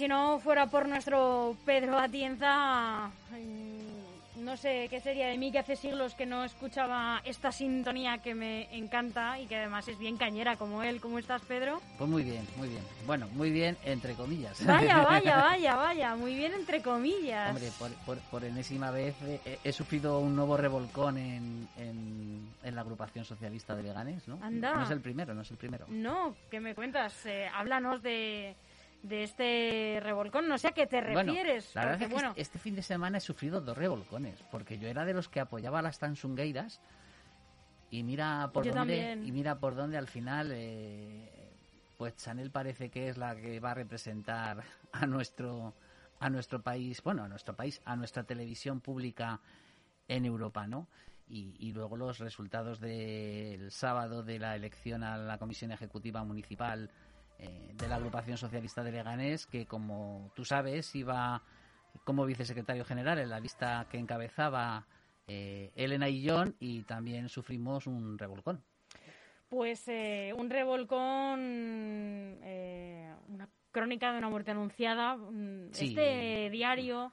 si no fuera por nuestro Pedro Atienza, no sé qué sería de mí que hace siglos que no escuchaba esta sintonía que me encanta y que además es bien cañera como él. ¿Cómo estás, Pedro? Pues muy bien, muy bien. Bueno, muy bien, entre comillas. Vaya, vaya, vaya, vaya, muy bien, entre comillas. Hombre, por, por, enésima vez he, sufrido un nuevo revolcón en, en, la agrupación socialista de Leganés, ¿no? Anda. No es el primero, no es el primero. No, ¿qué me cuentas? Eh, háblanos de de este revolcón. No sé a qué te refieres. la verdad es que este fin de semana he sufrido dos revolcones, porque yo era de los que apoyaba a las Tansungueiras y mira por dónde y mira por dónde al final eh, pues Chanel parece que es la que va a representar a nuestro a nuestro país, bueno, a nuestro país, a nuestra televisión pública en Europa, ¿no? Y, y, luego los resultados del sábado de la elección a la Comisión Ejecutiva Municipal eh, de la agrupación socialista de Leganés, que como tú sabes iba como vicesecretario general en la lista que encabezaba eh, Elena y John y también sufrimos un revolcón. Pues eh, un revolcón, una crónica de una muerte anunciada. Este diario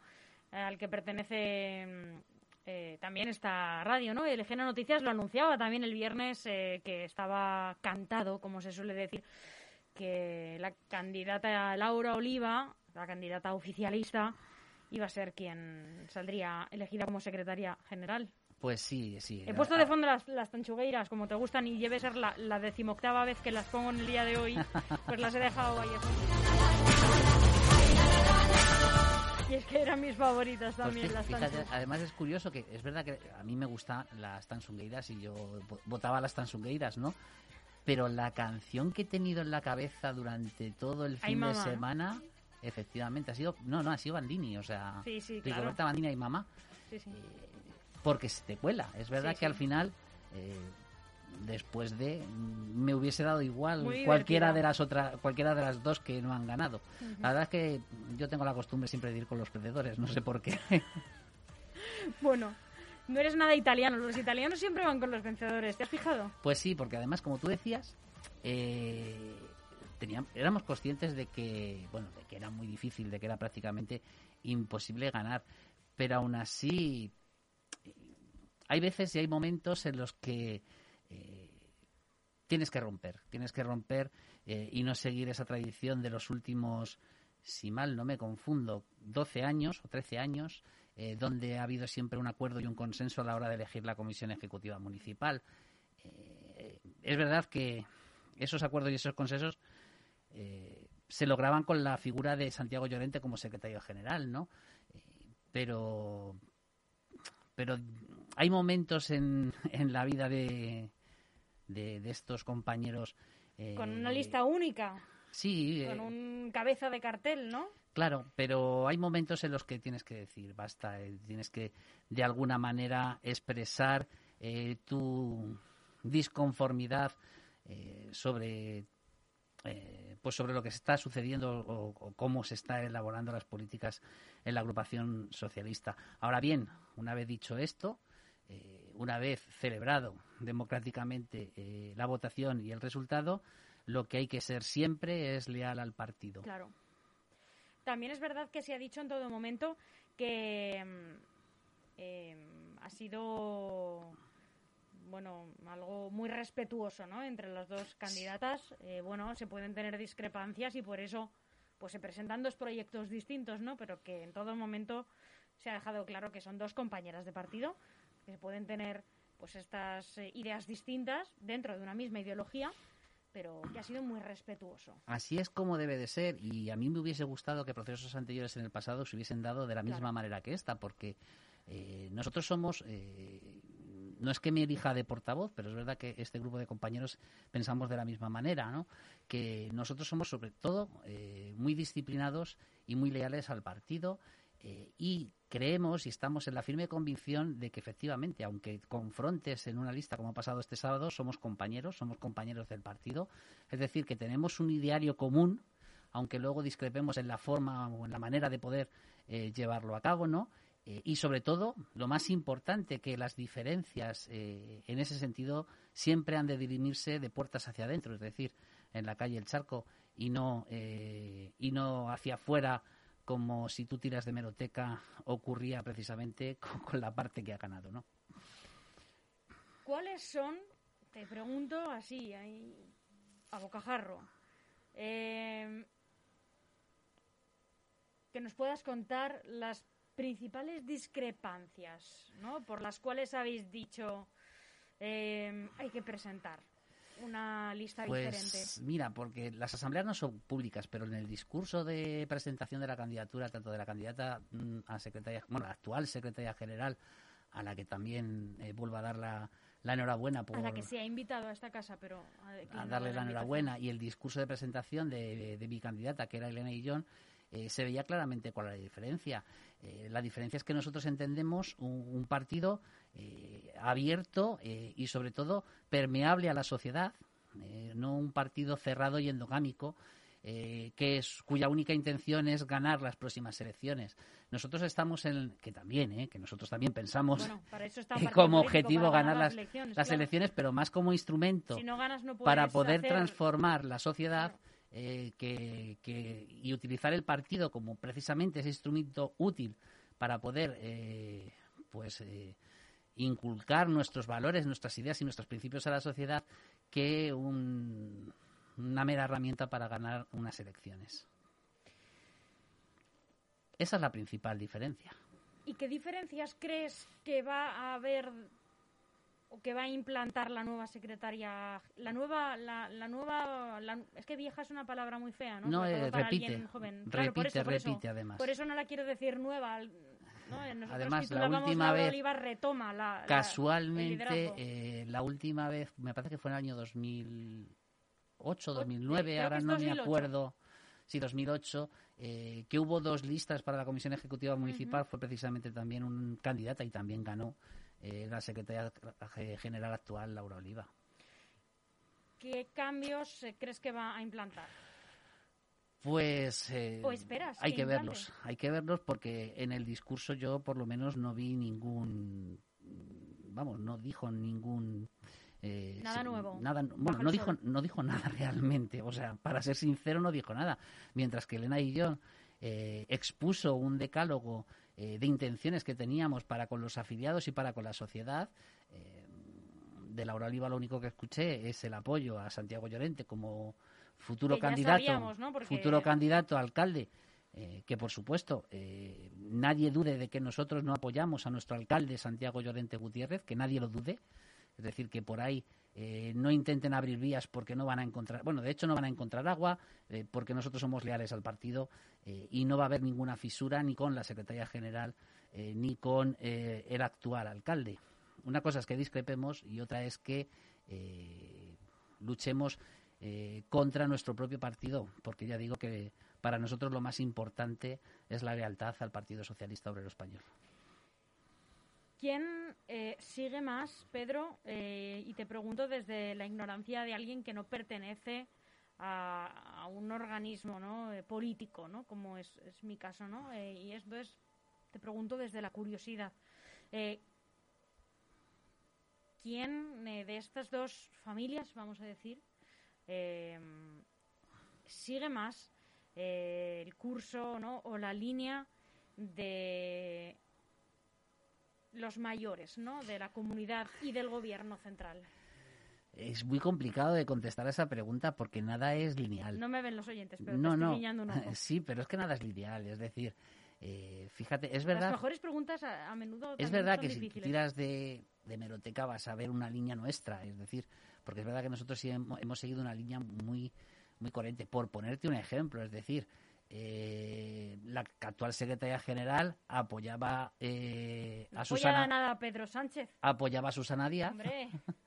al que pertenece también esta radio, ¿no? El Egena Noticias lo anunciaba también el viernes que estaba cantado, como se suele decir, que la candidata Laura Oliva, la candidata oficialista, iba a ser quien saldría elegida como secretaria general. Pues sí, sí. He puesto de fondo las, las tanchugueiras, como te gustan, y debe ser la, la decimoctava vez que las pongo en el día de hoy, pues las he dejado ahí. Y es que eran mis favoritas pues también las fíjate, Además es curioso que es verdad que a mí me gustan las tansungueiras y yo votaba las tansungueiras, ¿no? Pero la canción que he tenido en la cabeza durante todo el fin de semana, efectivamente, ha sido, no, no, ha sido Bandini, o sea, sí, sí, Bandini y Mamá, sí, sí. Eh, porque se te cuela. Es verdad que al final, eh, después de, me hubiese dado igual cualquiera de las otras, cualquiera de las dos que no han ganado. La verdad es que yo tengo la costumbre siempre de ir con los perdedores, no sé por qué. bueno, no eres nada italiano. Los italianos siempre van con los vencedores. ¿Te has fijado? Pues sí, porque además, como tú decías, eh, teníamos, éramos conscientes de que, bueno, de que era muy difícil, de que era prácticamente imposible ganar. Pero aún así, hay veces y hay momentos en los que eh, tienes que romper, tienes que romper eh, y no seguir esa tradición de los últimos, si mal no me confundo, 12 años o 13 años eh, donde ha habido siempre un acuerdo y un consenso a la hora de elegir la Comisión Ejecutiva Municipal. Eh, es verdad que esos acuerdos y esos consensos eh, se lograban con la figura de Santiago Llorente como secretario general, ¿no? pero, pero hay momentos en, en la vida de, de, de estos compañeros. con una lista única. Sí. Con un cabeza de cartel, ¿no? Claro, pero hay momentos en los que tienes que decir basta, eh, tienes que de alguna manera expresar eh, tu disconformidad eh, sobre pues sobre lo que está sucediendo o, cómo se está elaborando las políticas en la agrupación socialista. Ahora bien, una vez dicho esto, una vez celebrado democráticamente la votación y el resultado, lo que hay que ser siempre es leal al partido. Claro. También es verdad que se ha dicho en todo momento que mm, em, ha sido bueno algo muy respetuoso ¿no? entre las dos candidatas eh, bueno se pueden tener discrepancias y por eso pues se presentan dos proyectos distintos no pero que en todo momento se ha dejado claro que son dos compañeras de partido que se pueden tener pues estas eh, ideas distintas dentro de una misma ideología pero que ha sido muy respetuoso. Así es como debe de ser y a mí me hubiese gustado que procesos anteriores en el pasado se hubiesen dado de la misma manera que esta, porque eh, nosotros somos, eh, no es que me elija de portavoz, pero es verdad que este grupo de compañeros pensamos de la misma manera, ¿no? Que nosotros somos sobre todo eh, muy disciplinados y muy leales al partido y creemos y estamos en la firme convicción de que efectivamente, aunque confrontes en una lista como ha pasado este sábado, somos compañeros, somos compañeros del partido. Es decir, que tenemos un ideario común, aunque luego discrepemos en la forma o en la manera de poder eh, llevarlo a cabo, ¿no? Eh, y sobre todo, lo más importante, que las diferencias eh, en ese sentido siempre han de dirimirse de puertas hacia adentro, es decir, en la calle El Charco y no, eh, y no hacia afuera como si tú tiras de meroteca ocurría precisamente con, la parte que ha ganado, ¿no? ¿Cuáles son, te pregunto así, a bocajarro, eh, que nos puedas contar las principales discrepancias ¿no? por las cuales habéis dicho eh, hay que presentar una lista pues, diferente? Mira, porque las asambleas no son públicas, pero en el discurso de presentación de la candidatura, tanto de la candidata mm, a secretaria, bueno, la actual secretaria general, a la que también eh, vuelvo a dar la, enhorabuena por... A la que se ha invitado a esta casa, pero... A, darle la, enhorabuena. Y el discurso de presentación de, mi candidata, que era Elena Illón, eh, se veía claramente cuál era la diferencia. Eh, la diferencia es que nosotros entendemos un, partido eh, abierto y sobre todo permeable a la sociedad, no un partido cerrado y endogámico. que es cuya única intención es ganar las próximas elecciones. Nosotros estamos en que también, que nosotros también pensamos como objetivo ganar, las, elecciones, pero más como instrumento para poder transformar la sociedad. Eh, que, y utilizar el partido como precisamente ese instrumento útil para poder eh, pues eh, inculcar nuestros valores, nuestras ideas y nuestros principios a la sociedad que una mera herramienta para ganar unas elecciones. Esa es la principal diferencia. ¿Y qué diferencias crees que va a haber o que va a implantar la nueva secretaria, la nueva, la, la nueva, es que vieja es una palabra muy fea, ¿no? No, eh, repite, repite, por eso, repite además. Por eso no la quiero decir nueva. ¿No? además, la última vez, retoma la, casualmente, eh, la última vez, me parece que fue en el año 2008, 2009, ahora no me acuerdo. Sí, 2008, eh, que hubo dos listas para la Comisión Ejecutiva Municipal, fue precisamente también un candidata y también ganó eh, la secretaria general actual, Laura Oliva. ¿Qué cambios eh, crees que va a implantar? Pues eh, ¿O esperas hay que, verlos, hay que verlos porque en el discurso yo por lo menos no vi ningún, vamos, no dijo ningún nada nuevo. Nada, bueno, no dijo, no dijo nada realmente. O sea, para ser sincero, no dijo nada. Mientras que Elena y yo expuso un decálogo eh, de intenciones que teníamos para con los afiliados y para con la sociedad. Eh, de Laura Oliva lo único que escuché es el apoyo a Santiago Llorente como futuro candidato, futuro candidato a alcalde. Eh, que por supuesto nadie dude de que nosotros no apoyamos a nuestro alcalde Santiago Llorente Gutiérrez, que nadie lo dude, es decir, que por ahí eh, no intenten abrir vías porque no van a encontrar, bueno, de hecho no van a encontrar agua, eh, porque nosotros somos leales al partido eh, y no va a haber ninguna fisura ni con la Secretaría General ni con el actual alcalde. Una cosa es que discrepemos y otra es que luchemos contra nuestro propio partido, porque ya digo que para nosotros lo más importante es la lealtad al Partido Socialista Obrero Español. ¿Quién eh, sigue más, Pedro? Eh, y te pregunto desde la ignorancia de alguien que no pertenece a, un organismo. Eh, político, ¿no? como es, mi caso. ¿no? y esto es, te pregunto desde la curiosidad. ¿Quién de estas dos familias, vamos a decir, sigue más el curso ¿no? o la línea de los mayores ¿no? de la comunidad y del gobierno central? Es muy complicado de contestar a esa pregunta porque nada es lineal. No me ven los oyentes, pero no, te estoy no. Sí, pero es que nada es lineal. Es decir, eh, fíjate, es verdad. Las mejores preguntas a, menudo. Es verdad que si tiras de, de, meroteca vas a ver una línea nuestra. Es decir, porque es verdad que nosotros sí hemos, hemos seguido una línea muy, muy coherente. Por ponerte un ejemplo, es decir, eh, la actual secretaria general apoyaba eh, a Susana nada Pedro Sánchez. apoyaba a Susana Díaz.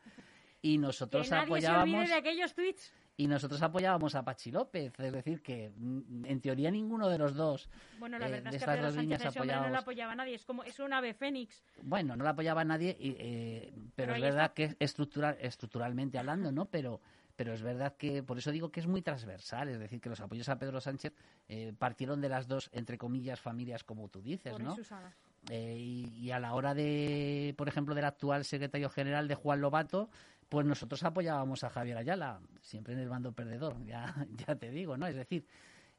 Y nosotros apoyábamos de aquellos tweets y nosotros apoyábamos a Pachi López, es decir, que mm, en teoría ninguno de los dos bueno, la eh, verdad es que Pedro Sánchez no la apoyaba nadie, es como es un ave fénix. Bueno, no la apoyaba nadie, pero, es verdad que estructural, estructuralmente hablando, ¿no? Pero pero es verdad que por eso digo que es muy transversal, es decir, que los apoyos a Pedro Sánchez eh, partieron de las dos, entre comillas, familias, como tú dices, ¿no? Eh, y, a la hora de, por ejemplo, del actual secretario general de Juan Lobato, pues nosotros apoyábamos a Javier Ayala, siempre en el bando perdedor, ya, ya te digo, ¿no? Es decir,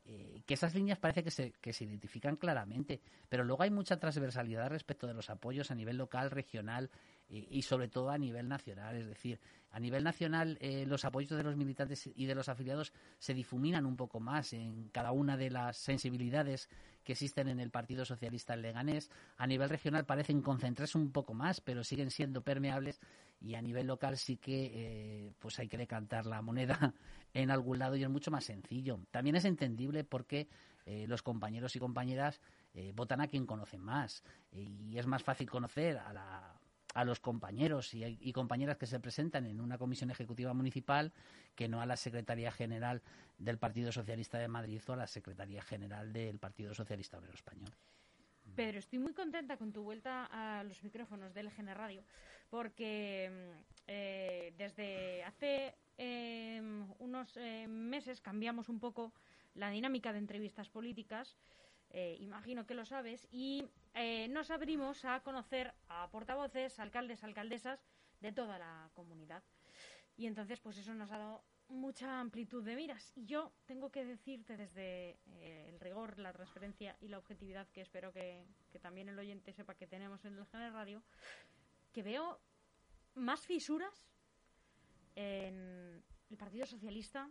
eh, que esas líneas parece que se, que se identifican claramente, pero luego hay mucha transversalidad respecto de los apoyos a nivel local, regional y sobre todo a nivel nacional. Es decir, a nivel nacional eh, los apoyos de los militantes y de los afiliados se difuminan un poco más en cada una de las sensibilidades que existen en el Partido Socialista Leganés. A nivel regional parecen concentrarse un poco más, pero siguen siendo permeables y a nivel local sí que eh, pues hay que decantar la moneda en algún lado y es mucho más sencillo. También es entendible porque eh, los compañeros y compañeras votan a quien conocen más y es más fácil conocer a la a los compañeros y, compañeras que se presentan en una comisión ejecutiva municipal que no a la Secretaría General del Partido Socialista de Madrid o a la Secretaría General del Partido Socialista Obrero Español. Pedro, estoy muy contenta con tu vuelta a los micrófonos del GN Radio porque eh, desde hace em, unos eh, meses cambiamos un poco la dinámica de entrevistas políticas eh, imagino que lo sabes, y eh, nos abrimos a conocer a portavoces, alcaldes, alcaldesas de toda la comunidad. Y entonces, pues eso nos ha dado mucha amplitud de miras. Y yo tengo que decirte desde eh, el rigor, la transparencia y la objetividad, que espero que, también el oyente sepa que tenemos en el General Radio, que veo más fisuras en el Partido Socialista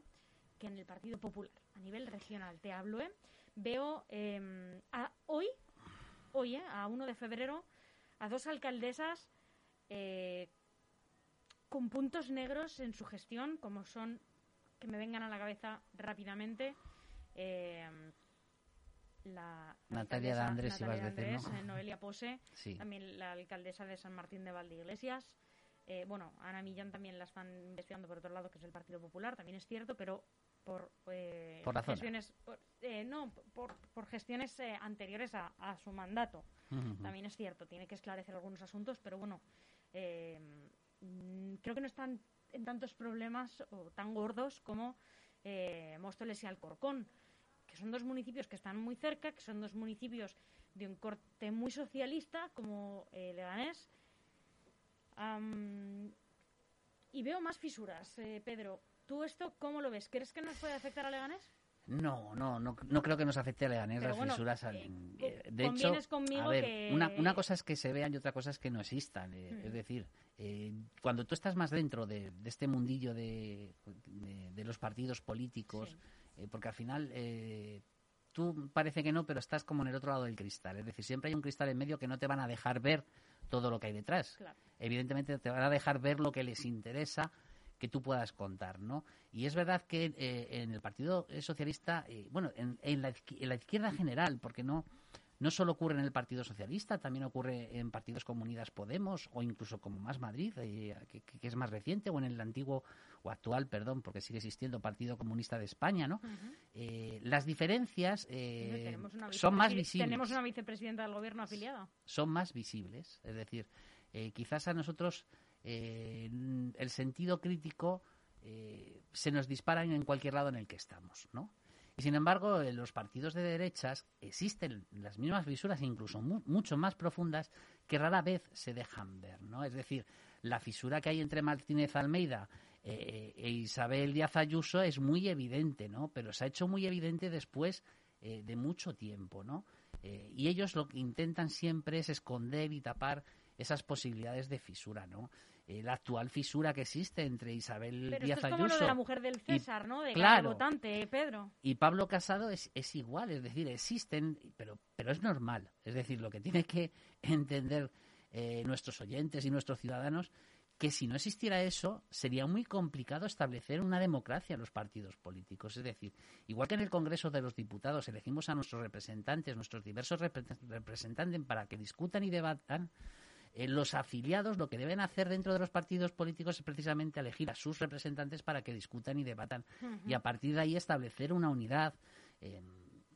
que en el Partido Popular, a nivel regional. Te hablo, ¿eh? Veo em, a, hoy, hoy eh, a 1 de febrero, a dos alcaldesas eh, con puntos negros en su gestión, como son, que me vengan a la cabeza rápidamente, em, la, Natalia de Andrés, Natalia Andrés ¿no? Eh, Noelia Pose, también la alcaldesa de San Martín de Valdeiglesias. Eh, bueno, Ana Millán también la están investigando por otro lado, que es el Partido Popular, también es cierto, pero por, eh, gestiones eh, no por, por gestiones eh, anteriores a, a, su mandato. También es cierto tiene que esclarecer algunos asuntos pero bueno mm, creo que no están en tantos problemas o tan gordos como Móstoles y Alcorcón que son dos municipios que están muy cerca que son dos municipios de un corte muy socialista como Leganés. Y veo más fisuras Pedro ¿Tú esto cómo lo ves? ¿Crees que nos puede afectar a Leganés? No, no, no, no creo que nos afecte a Leganés las fisuras. Eh, eh, de hecho, a ver, una, cosa es que se vean y otra cosa es que no existan. Eh, hmm. Es decir, cuando tú estás más dentro de, este mundillo de, los partidos políticos, porque al final tú parece que no, pero estás como en el otro lado del cristal. Es decir, siempre hay un cristal en medio que no te van a dejar ver todo lo que hay detrás. Evidentemente te van a dejar ver lo que les interesa que tú puedas contar, ¿no? Y es verdad que eh, en el Partido Socialista, eh, bueno, en, la, izquierda general, porque no no solo ocurre en el Partido Socialista, también ocurre en partidos como Unidas Podemos o incluso como Más Madrid, eh, que, es más reciente, o en el antiguo o actual, perdón, porque sigue existiendo Partido Comunista de España, ¿no? las diferencias son más visibles. Tenemos una vicepresidenta del gobierno afiliada. Son más visibles, es decir, quizás a nosotros eh, el sentido crítico eh, se nos dispara en cualquier lado en el que estamos, ¿no? Y sin embargo, en los partidos de derechas existen las mismas fisuras, incluso mucho más profundas, que rara vez se dejan ver, ¿no? Es decir, la fisura que hay entre Martínez Almeida eh, e Isabel Díaz Ayuso es muy evidente, ¿no? Pero se ha hecho muy evidente después de mucho tiempo, ¿no? y ellos lo que intentan siempre es esconder y tapar esas posibilidades de fisura, ¿no? Eh, la actual fisura que existe entre Isabel Pero Díaz esto es como Ayuso lo de la mujer del César, ¿no? De claro, votante, Pedro. Y Pablo Casado es, es igual, es decir, existen, pero, pero es normal. Es decir, lo que tiene que entender eh, nuestros oyentes y nuestros ciudadanos que si no existiera eso, sería muy complicado establecer una democracia en los partidos políticos. Es decir, igual que en el Congreso de los Diputados elegimos a nuestros representantes, nuestros diversos representantes para que discutan y debatan, eh, los afiliados lo que deben hacer dentro de los partidos políticos es precisamente elegir a sus representantes para que discutan y debatan y a partir de ahí establecer una unidad. Eh,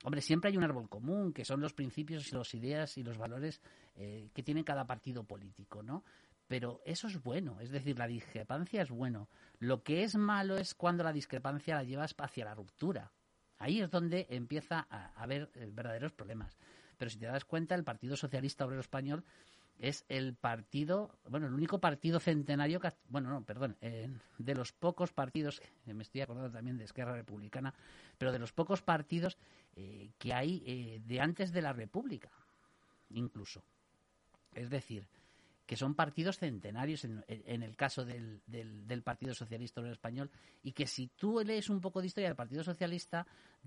hombre, siempre hay un árbol común, que son los principios, y las ideas y los valores eh, que tiene cada partido político, ¿no? Pero eso es bueno, es decir, la discrepancia es bueno. Lo que es malo es cuando la discrepancia la llevas hacia la ruptura. Ahí es donde empieza a haber verdaderos problemas. Pero si te das cuenta, el Partido Socialista Obrero Español es el partido, bueno, el único partido centenario que, bueno, no, perdón, eh, de los pocos partidos, me estoy acordando también de Esquerra Republicana, pero de los pocos partidos eh, que hay eh, de antes de la República, incluso. Es decir, que son partidos centenarios en, el caso del, del, Partido Socialista Español y que si tú lees un poco de historia del Partido Socialista,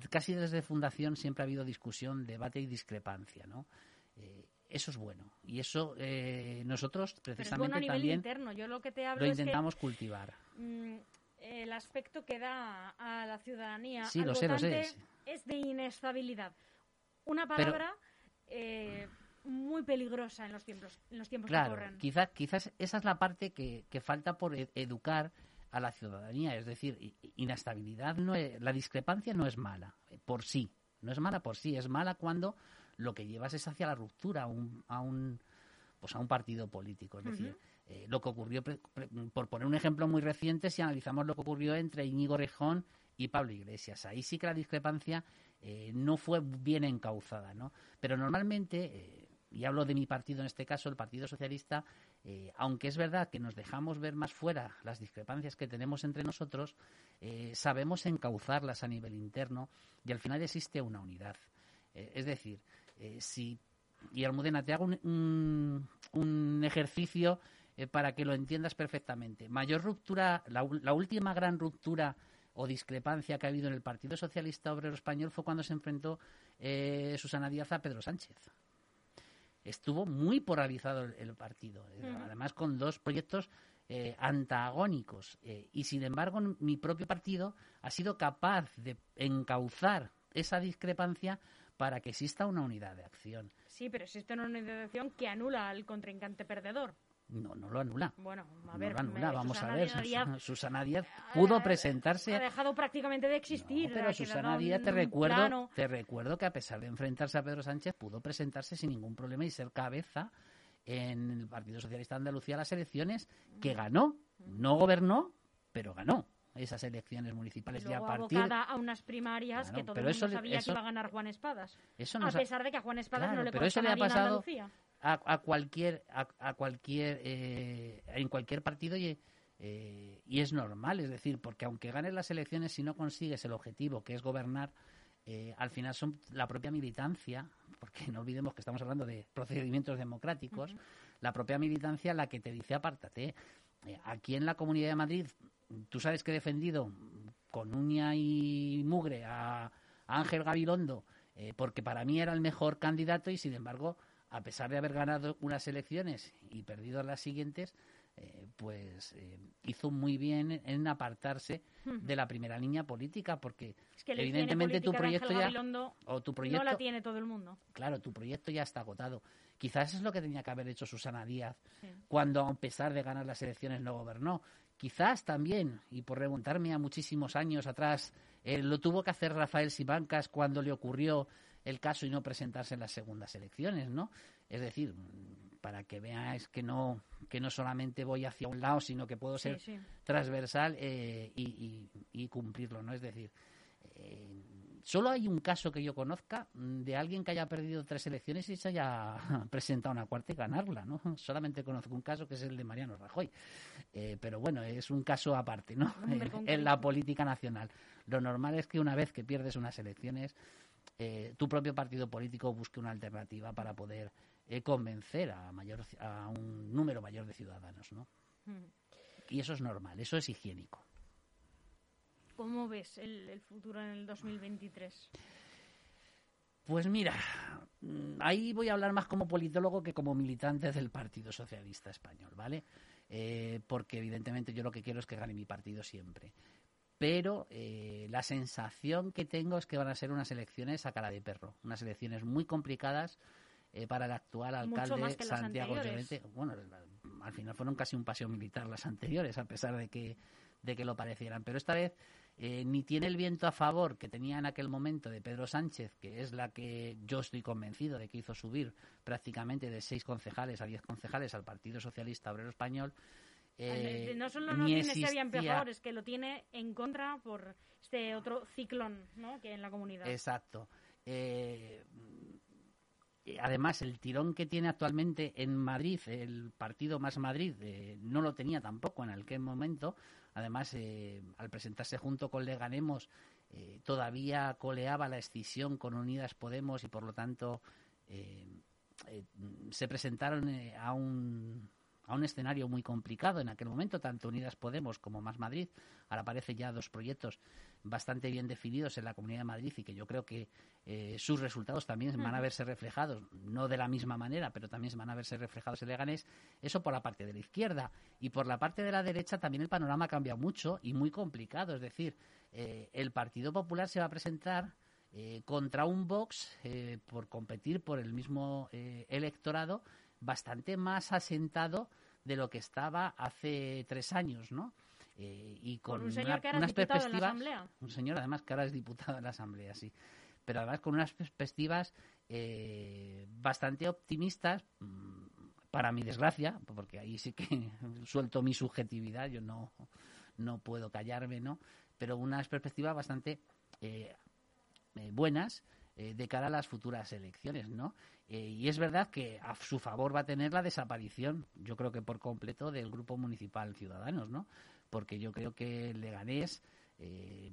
casi desde fundación siempre ha habido discusión, debate y discrepancia, ¿no? Eso es bueno. Y eso eh, nosotros precisamente también lo, que te intentamos cultivar. Mm, el aspecto que da a la ciudadanía sí, lo sé, lo sé, es de inestabilidad. Una palabra eh, muy peligrosa en los tiempos, en los tiempos que corren. Quizás, quizás esa es la parte que, que falta por e-, educar a la ciudadanía. Es decir, inestabilidad, no la discrepancia no es mala por sí. No es mala por sí, es mala cuando lo que llevas es hacia la ruptura a un, a un, pues a un partido político. Es decir, eh, lo que ocurrió, por poner un ejemplo muy reciente, si analizamos lo que ocurrió entre Íñigo Rejón y Pablo Iglesias. Ahí sí que la discrepancia eh, no fue bien encauzada, ¿no? Pero normalmente, eh, y hablo de mi partido en este caso, el Partido Socialista, aunque es verdad que nos dejamos ver más fuera las discrepancias que tenemos entre nosotros, sabemos encauzarlas a nivel interno y al final existe una unidad. es decir, eh, si, y Almudena, te hago un, un, ejercicio eh, para que lo entiendas perfectamente. Mayor ruptura, la, última gran ruptura o discrepancia que ha habido en el Partido Socialista Obrero Español fue cuando se enfrentó eh, Susana Díaz a Pedro Sánchez. Estuvo muy polarizado el, partido, además con dos proyectos antagónicos. y sin embargo, mi propio partido ha sido capaz de encauzar esa discrepancia para que exista una unidad de acción. Sí, pero existe una unidad de acción que anula al contrincante perdedor. No, no lo anula. Bueno, a ver, no lo anula. vamos a ver. Susana Díaz pudo presentarse. Ha dejado prácticamente de existir. pero Susana Díaz, te recuerdo, te recuerdo que a pesar de enfrentarse a Pedro Sánchez, pudo presentarse sin ningún problema y ser cabeza en el Partido Socialista de Andalucía las elecciones, que ganó. No gobernó, pero ganó esas elecciones municipales y, a partir a unas primarias que todo el mundo sabía que iba a ganar Juan Espadas. a pesar de que a Juan Espadas no le pero eso le ha pasado a, cualquier a, cualquier eh, en cualquier partido y, eh, y es normal es decir porque aunque ganes las elecciones si no consigues el objetivo que es gobernar eh, al final son la propia militancia porque no olvidemos que estamos hablando de procedimientos democráticos la propia militancia la que te dice apártate. Aquí en la Comunidad de Madrid tú sabes que he defendido con uña y mugre a, Ángel Gabilondo eh, porque para mí era el mejor candidato y sin embargo, a pesar de haber ganado unas elecciones y perdido las siguientes, eh, pues eh, hizo muy bien en apartarse de la primera línea política porque evidentemente tu proyecto ya o tu proyecto no la tiene todo el mundo. Claro tu proyecto ya está agotado. Quizás es lo que tenía que haber hecho Susana Díaz cuando a pesar de ganar las elecciones no gobernó Quizás también, y por remontarme a muchísimos años atrás, eh, lo tuvo que hacer Rafael Simancas cuando le ocurrió el caso y no presentarse en las segundas elecciones, ¿no? Es decir, para que veáis que no que no solamente voy hacia un lado, sino que puedo ser transversal eh, y, cumplirlo, ¿no? Es decir, eh, Solo hay un caso que yo conozca mm, de alguien que haya perdido tres elecciones y se haya presentado una cuarta y ganarla, ¿no? Solamente conozco un caso que es el de Mariano Rajoy. Eh, pero bueno, es un caso aparte, ¿no? En, la política nacional. Lo normal es que una vez que pierdes unas elecciones, eh, tu propio partido político busque una alternativa para poder eh, convencer a, mayor, a un número mayor de ciudadanos, ¿no? Y eso es normal, eso es higiénico. ¿Cómo ves el, futuro en el 2023? Pues mira, mm, ahí voy a hablar más como politólogo que como militante del Partido Socialista Español, ¿vale? Eh, porque evidentemente yo lo que quiero es que gane mi partido siempre. Pero eh, la sensación que tengo es que van a ser unas elecciones a cara de perro, unas elecciones muy complicadas eh, para el actual alcalde Santiago Llorente. Bueno, al final fueron casi un paseo militar las anteriores, a pesar de que, de que lo parecieran. Pero esta vez eh, ni tiene el viento a favor que tenía en aquel momento de Pedro Sánchez, que es la que yo estoy convencido de que hizo subir prácticamente de seis concejales a diez concejales al Partido Socialista Obrero Español. Eh, no solo no tiene ese viento a favor, es que lo tiene en contra por este otro ciclón ¿no? que en la comunidad. Exacto. Eh, además, el tirón que tiene actualmente en Madrid, el partido más Madrid, eh, no lo tenía tampoco en aquel momento. Además, eh, al presentarse junto con Leganemos, todavía coleaba la escisión con Unidas Podemos y, por lo tanto, se presentaron a un a un escenario muy complicado en aquel momento, tanto Unidas Podemos como Más Madrid. Ahora aparecen ya dos proyectos bastante bien definidos en la Comunidad de Madrid y que yo creo que eh, sus resultados también van a verse reflejados, no de la misma manera, pero también van a verse reflejados en Leganés. Eso por la parte de la izquierda. Y por la parte de la derecha también el panorama cambia mucho y muy complicado. Es decir, eh, el Partido Popular se va a presentar eh, contra un Vox por competir por el mismo electorado bastante más asentado de lo que estaba hace tres años, ¿no? Eh, y con, un señor que unas perspectivas, un señor además que ahora es diputado en la Asamblea, sí, pero además con unas perspectivas eh, bastante optimistas, mm, para mi desgracia, porque ahí sí que suelto mi subjetividad, yo no, no puedo callarme, ¿no? Pero unas perspectivas bastante eh, buenas de cara a las futuras elecciones, ¿no? Eh, y es verdad que a su favor va a tener la desaparición, yo creo que por completo, del Grupo Municipal Ciudadanos, ¿no? Porque yo creo que el Leganés eh,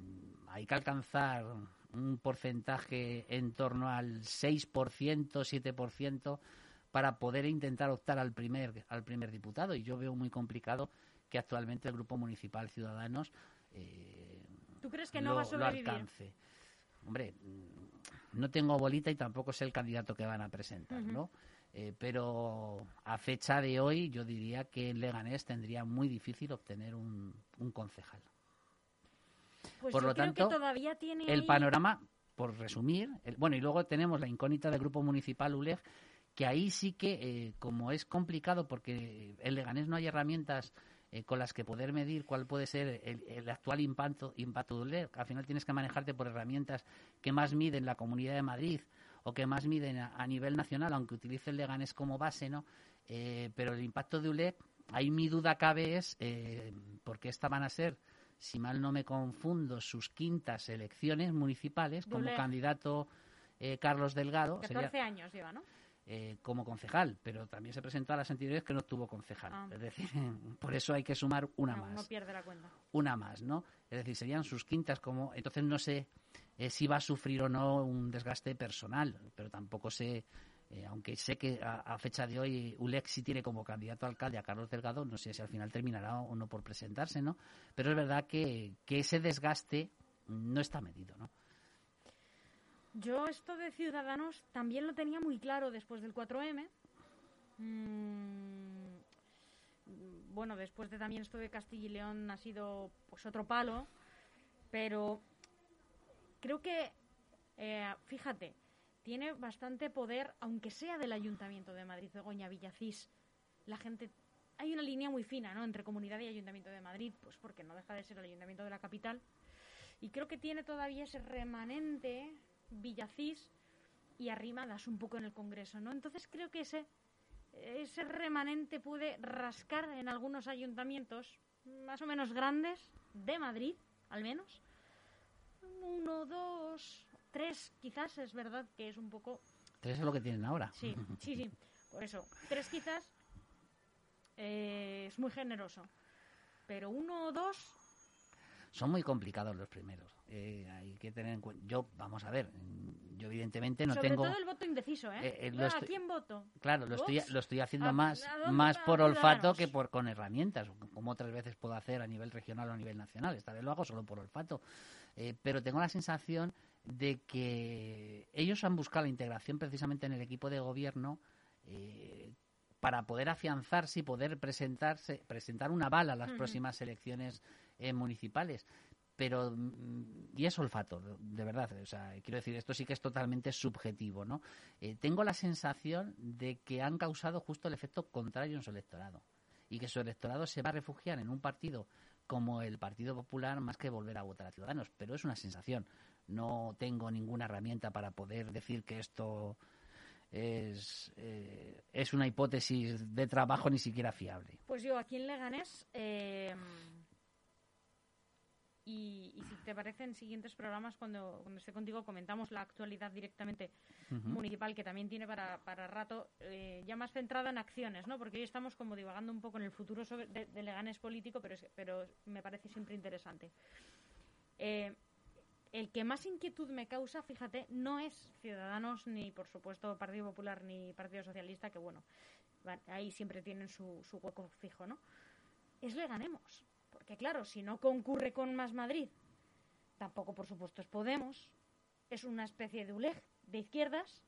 hay que alcanzar un porcentaje en torno al 6%, 7% para poder intentar optar al primer, al primer diputado. Y yo veo muy complicado que actualmente el Grupo Municipal Ciudadanos eh, ¿Tú crees que no va a sobrevivir? alcance. Hombre, no tengo bolita y tampoco sé el candidato que van a presentar, ¿no? Eh, pero a fecha de hoy yo diría que en Leganés tendría muy difícil obtener un, concejal. Pues por lo tanto, todavía tiene el panorama, por resumir, bueno, y luego tenemos la incógnita del grupo municipal ULEG, que ahí sí que, eh, como es complicado porque en Leganés no hay herramientas eh, con las que poder medir cuál puede ser el, actual impacto, impacto del Al final tienes que manejarte por herramientas que más miden la Comunidad de Madrid o que más miden a, nivel nacional, aunque utilice el Leganés como base, ¿no? Eh, pero el impacto de ULEP, ahí mi duda cabe es eh, porque estas van a ser, si mal no me confundo, sus quintas elecciones municipales como candidato Carlos Delgado. 14 años lleva, ¿no? Eh, como concejal, pero también se presentó a las entidades que no tuvo concejal. Ah. Es decir, por eso hay que sumar una más. No pierde la cuenta. Una más, ¿no? Es decir, serían sus quintas como... Entonces no sé eh, si va a sufrir o no un desgaste personal, pero tampoco sé... Eh, aunque sé que a, fecha de hoy ULEX sí tiene como candidato a alcalde a Carlos Delgado, no sé si al final terminará o no por presentarse, ¿no? Pero es verdad que, que ese desgaste no está medido, ¿no? Yo esto de Ciudadanos también lo tenía muy claro después del 4M. Mm, bueno, después de también esto de Castilla y León ha sido pues otro palo, pero creo que, eh, fíjate, tiene bastante poder, aunque sea del Ayuntamiento de Madrid, Goña Villacís. La gente, hay una línea muy fina, ¿no? Entre comunidad y Ayuntamiento de Madrid, pues porque no deja de ser el Ayuntamiento de la capital. Y creo que tiene todavía ese remanente Villacís y arrimadas un poco en el Congreso, ¿no? Entonces creo que ese, ese remanente puede rascar en algunos ayuntamientos más o menos grandes de Madrid, al menos. Uno, dos, tres, quizás es verdad que es un poco... Tres es lo que tienen ahora. Sí, sí, sí. Por eso, tres quizás eh, es muy generoso. Pero uno o dos... Son muy complicados los primeros. Eh, hay que tener en cuenta. Yo, vamos a ver, yo evidentemente no tengo. Sobre todo el voto indeciso, ¿eh? eh, eh ¿A quién voto? Claro, lo estoy, lo estoy haciendo más, más por olfato que por con herramientas, como otras veces puedo hacer a nivel regional o a nivel nacional. Esta vez lo hago solo por olfato. pero tengo la sensación de que ellos han buscado la integración precisamente en el equipo de gobierno para poder afianzarse y poder presentarse, presentar una bala a las próximas elecciones municipales pero mm, y es olfato, de verdad, o sea, quiero decir, esto sí que es totalmente subjetivo, ¿no? Eh, tengo la sensación de que han causado justo el efecto contrario en su electorado y que su electorado se va a refugiar en un partido como el Partido Popular más que volver a votar a Ciudadanos, pero es una sensación. No tengo ninguna herramienta para poder decir que esto es, eh, es una hipótesis de trabajo ni siquiera fiable. Pues yo aquí en Leganés eh, y, si te parece en siguientes programas, cuando, cuando esté contigo, comentamos la actualidad directamente municipal, que también tiene para, para rato, eh, ya más centrada en acciones, ¿no? Porque hoy estamos como divagando un poco en el futuro sobre, de, Leganes político, pero, pero me parece siempre interesante. Eh, el que más inquietud me causa, fíjate, no es Ciudadanos, ni por supuesto Partido Popular, ni Partido Socialista, que bueno, ahí siempre tienen su, su hueco fijo, ¿no? Es Leganemos porque claro, si no concurre con Más Madrid, tampoco por supuesto es Podemos, es una especie de ULEG de izquierdas.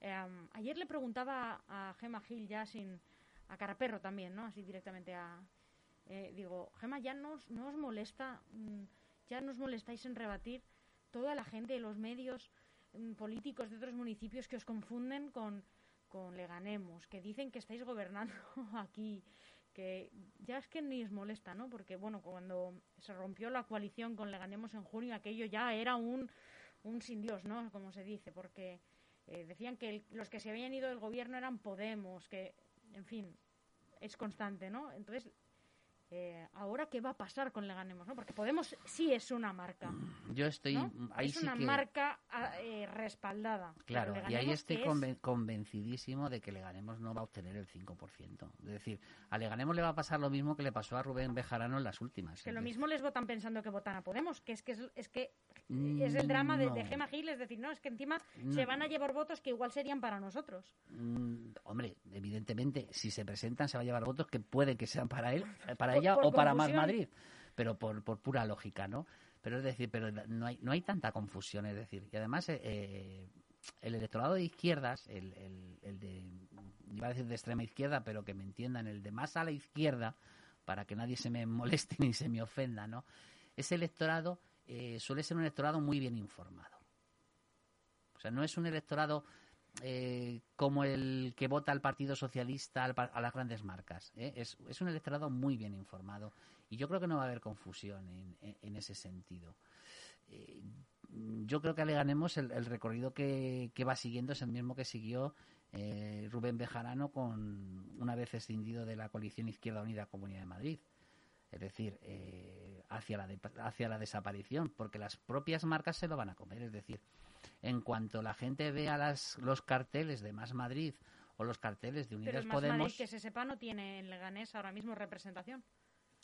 Em, ayer le preguntaba a Gema Gil ya sin a Caraperro también, ¿no? Así directamente a eh, digo, Gema, ya no os molesta, mm, ya nos molestáis en rebatir toda la gente, los medios mm, políticos de otros municipios que os confunden con, con Leganemos, que dicen que estáis gobernando aquí, que ya es que ni os molesta, ¿no? Porque, bueno, cuando se rompió la coalición con Leganemos en junio, aquello ya era un, un sin Dios, ¿no? Como se dice, porque eh, decían que los que se habían ido del gobierno eran Podemos, que, en fin, es constante, ¿no? Entonces, eh, ahora qué va a pasar con Leganemos, ¿no? Porque Podemos sí es una marca. Yo estoy ahí es una marca ah, eh, respaldada. Claro, y ahí estoy convencidísimo de que Leganemos no va a obtener el 5%. Es decir, a Leganemos le va a pasar lo mismo que le pasó a Rubén Bejarano en las últimas. Que lo mismo les votan pensando que votan a Podemos, que es que es, que es el drama de, de, Gema Gil, es decir, no, es que encima se van a llevar votos que igual serían para nosotros. Mm, hombre, evidentemente, si se presentan se va a llevar votos que puede que sean para él, para o para más Madrid, pero por, por pura lógica, ¿no? Pero es decir, pero no hay, no hay tanta confusión, es decir, y además eh, eh, el electorado de izquierdas, el, el, de, iba a decir de extrema izquierda, pero que me entiendan, el de más a la izquierda, para que nadie se me moleste ni se me ofenda, ¿no? Ese electorado eh, suele ser un electorado muy bien informado. O sea, no es un electorado eh, como el que vota al Partido Socialista a las grandes marcas. ¿eh? Es, un electorado muy bien informado y yo creo que no va a haber confusión en, ese sentido. Eh, yo creo que aleganemos el, el recorrido que, va siguiendo es el mismo que siguió Rubén Bejarano con una vez escindido de la coalición Izquierda Unida Comunidad de Madrid. Es decir, hacia, hacia la desaparición, porque las propias marcas se lo van a comer. Es decir, en cuanto la gente vea las, los carteles de Más Madrid o los carteles de Unidas Pero Podemos... Madrid, que se sepa, no tiene en Leganés ahora mismo representación.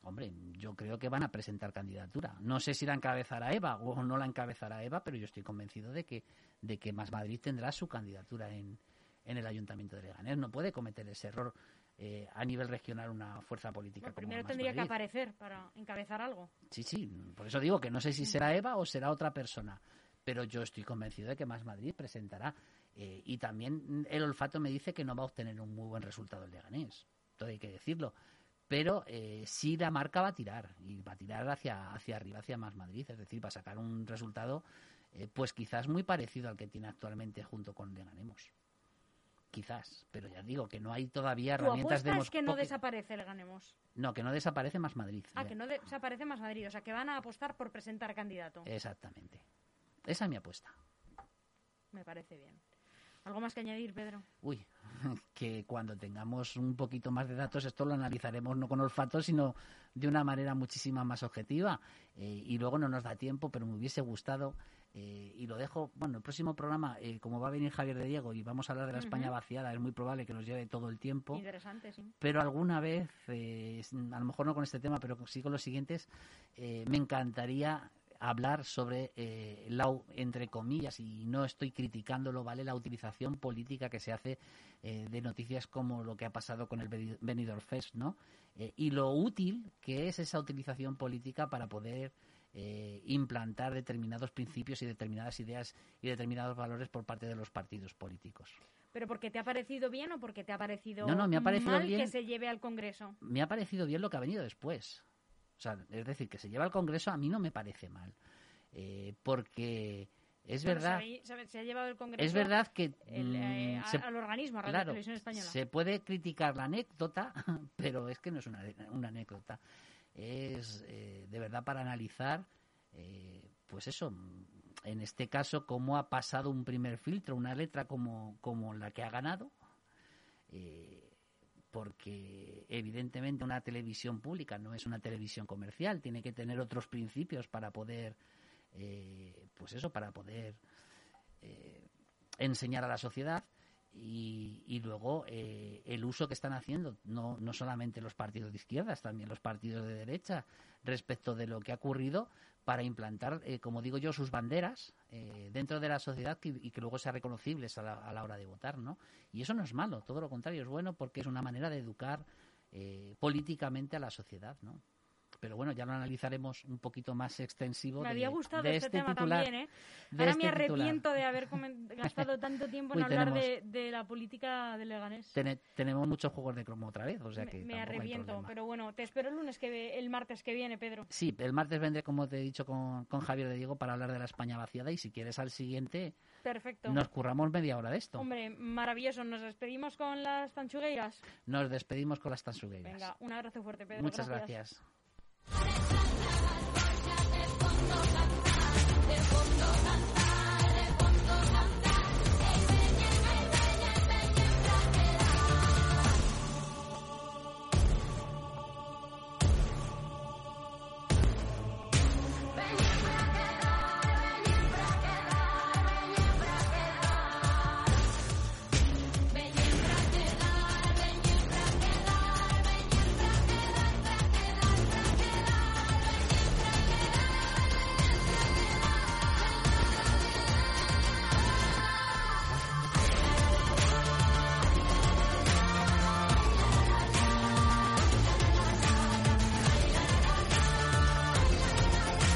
Hombre, yo creo que van a presentar candidatura. No sé si la encabezará Eva o no la encabezará Eva, pero yo estoy convencido de que, de que Más Madrid tendrá su candidatura en, en el Ayuntamiento de Leganés. No puede cometer ese error eh, a nivel regional una fuerza política. primero tendría que aparecer para encabezar algo. Sí, sí, por eso digo que no sé si será Eva o será otra persona pero yo estoy convencido de que Más Madrid presentará. Eh, y también el olfato me dice que no va a obtener un muy buen resultado el Leganés, todo hay que decirlo. Pero eh, sí la marca va a tirar, y va a tirar hacia, hacia arriba, hacia Más Madrid, es decir, va a sacar un resultado eh, pues quizás muy parecido al que tiene actualmente junto con Leganemos. Quizás, pero ya digo que no hay todavía herramientas de... es que no desaparece el Ganemos? No, que no desaparece más Madrid. Ah, que no desaparece más Madrid, o sea, que van a apostar por presentar candidato. Exactamente. Esa es mi apuesta. Me parece bien. ¿Algo más que añadir, Pedro? Uy, que cuando tengamos un poquito más de datos, esto lo analizaremos no con olfato, sino de una manera muchísima más objetiva. Eh, y luego no nos da tiempo, pero me hubiese gustado, eh, y lo dejo, bueno, el próximo programa, eh, como va a venir Javier de Diego y vamos a hablar de la España vaciada, es muy probable que nos lleve todo el tiempo. Interesante, sí. Pero alguna vez, a lo mejor no con este tema, pero sí con los siguientes, me encantaría hablar sobre eh, la, entre comillas, y no estoy criticándolo, ¿vale? La utilización política que se hace eh, de noticias como lo que ha pasado con el Benidorm Fest, ¿no? Eh, y lo útil que es esa utilización política para poder eh, implantar determinados principios y determinadas ideas y determinados valores por parte de los partidos políticos. ¿Pero porque te ha parecido bien o porque te ha parecido, no, no, me ha parecido mal bien, que se lleve al Congreso? Me ha parecido bien lo que ha venido después. O sea, es decir, que se lleva al Congreso a mí no me parece mal. Eh, porque es verdad. Se, ha llevado el Congreso. Es verdad que. Mm, eh, al organismo, a Radio Televisión Española. Se puede criticar la anécdota, pero es que no es una, anécdota. Es eh, de verdad para analizar, pues eso, en este caso, cómo ha pasado un primer filtro, una letra como, como la que ha ganado porque evidentemente una televisión pública no es una televisión comercial, tiene que tener otros principios para poder, eh, pues eso, para poder eh, enseñar a la sociedad y, luego eh, el uso que están haciendo, no, no solamente los partidos de izquierdas, también los partidos de derecha, respecto de lo que ha ocurrido para implantar, eh, como digo yo, sus banderas eh, dentro de la sociedad y que luego sean reconocibles a la, a la, hora de votar, ¿no? Y eso no es malo, todo lo contrario, es bueno porque es una manera de educar políticamente a la sociedad, ¿no? Pero bueno, ya lo analizaremos un poquito más extensivo. Me había gustado este, tema también, ¿eh? Ahora me este arrepiento de haber gastado tanto tiempo en hablar de, la política de Leganés. tenemos muchos juegos de cromo otra vez, o sea que. Me, arrepiento, pero bueno, te espero el lunes que el martes que viene, Pedro. Sí, el martes vendré, como te he dicho, con, con Javier de Diego para hablar de la España vaciada y si quieres al siguiente. Perfecto. Nos curramos media hora de esto. Hombre, maravilloso. ¿Nos despedimos con las tanchugueiras? Nos despedimos con las tanchugueiras. Venga, un abrazo fuerte, Pedro. Muchas gracias. gracias. Solo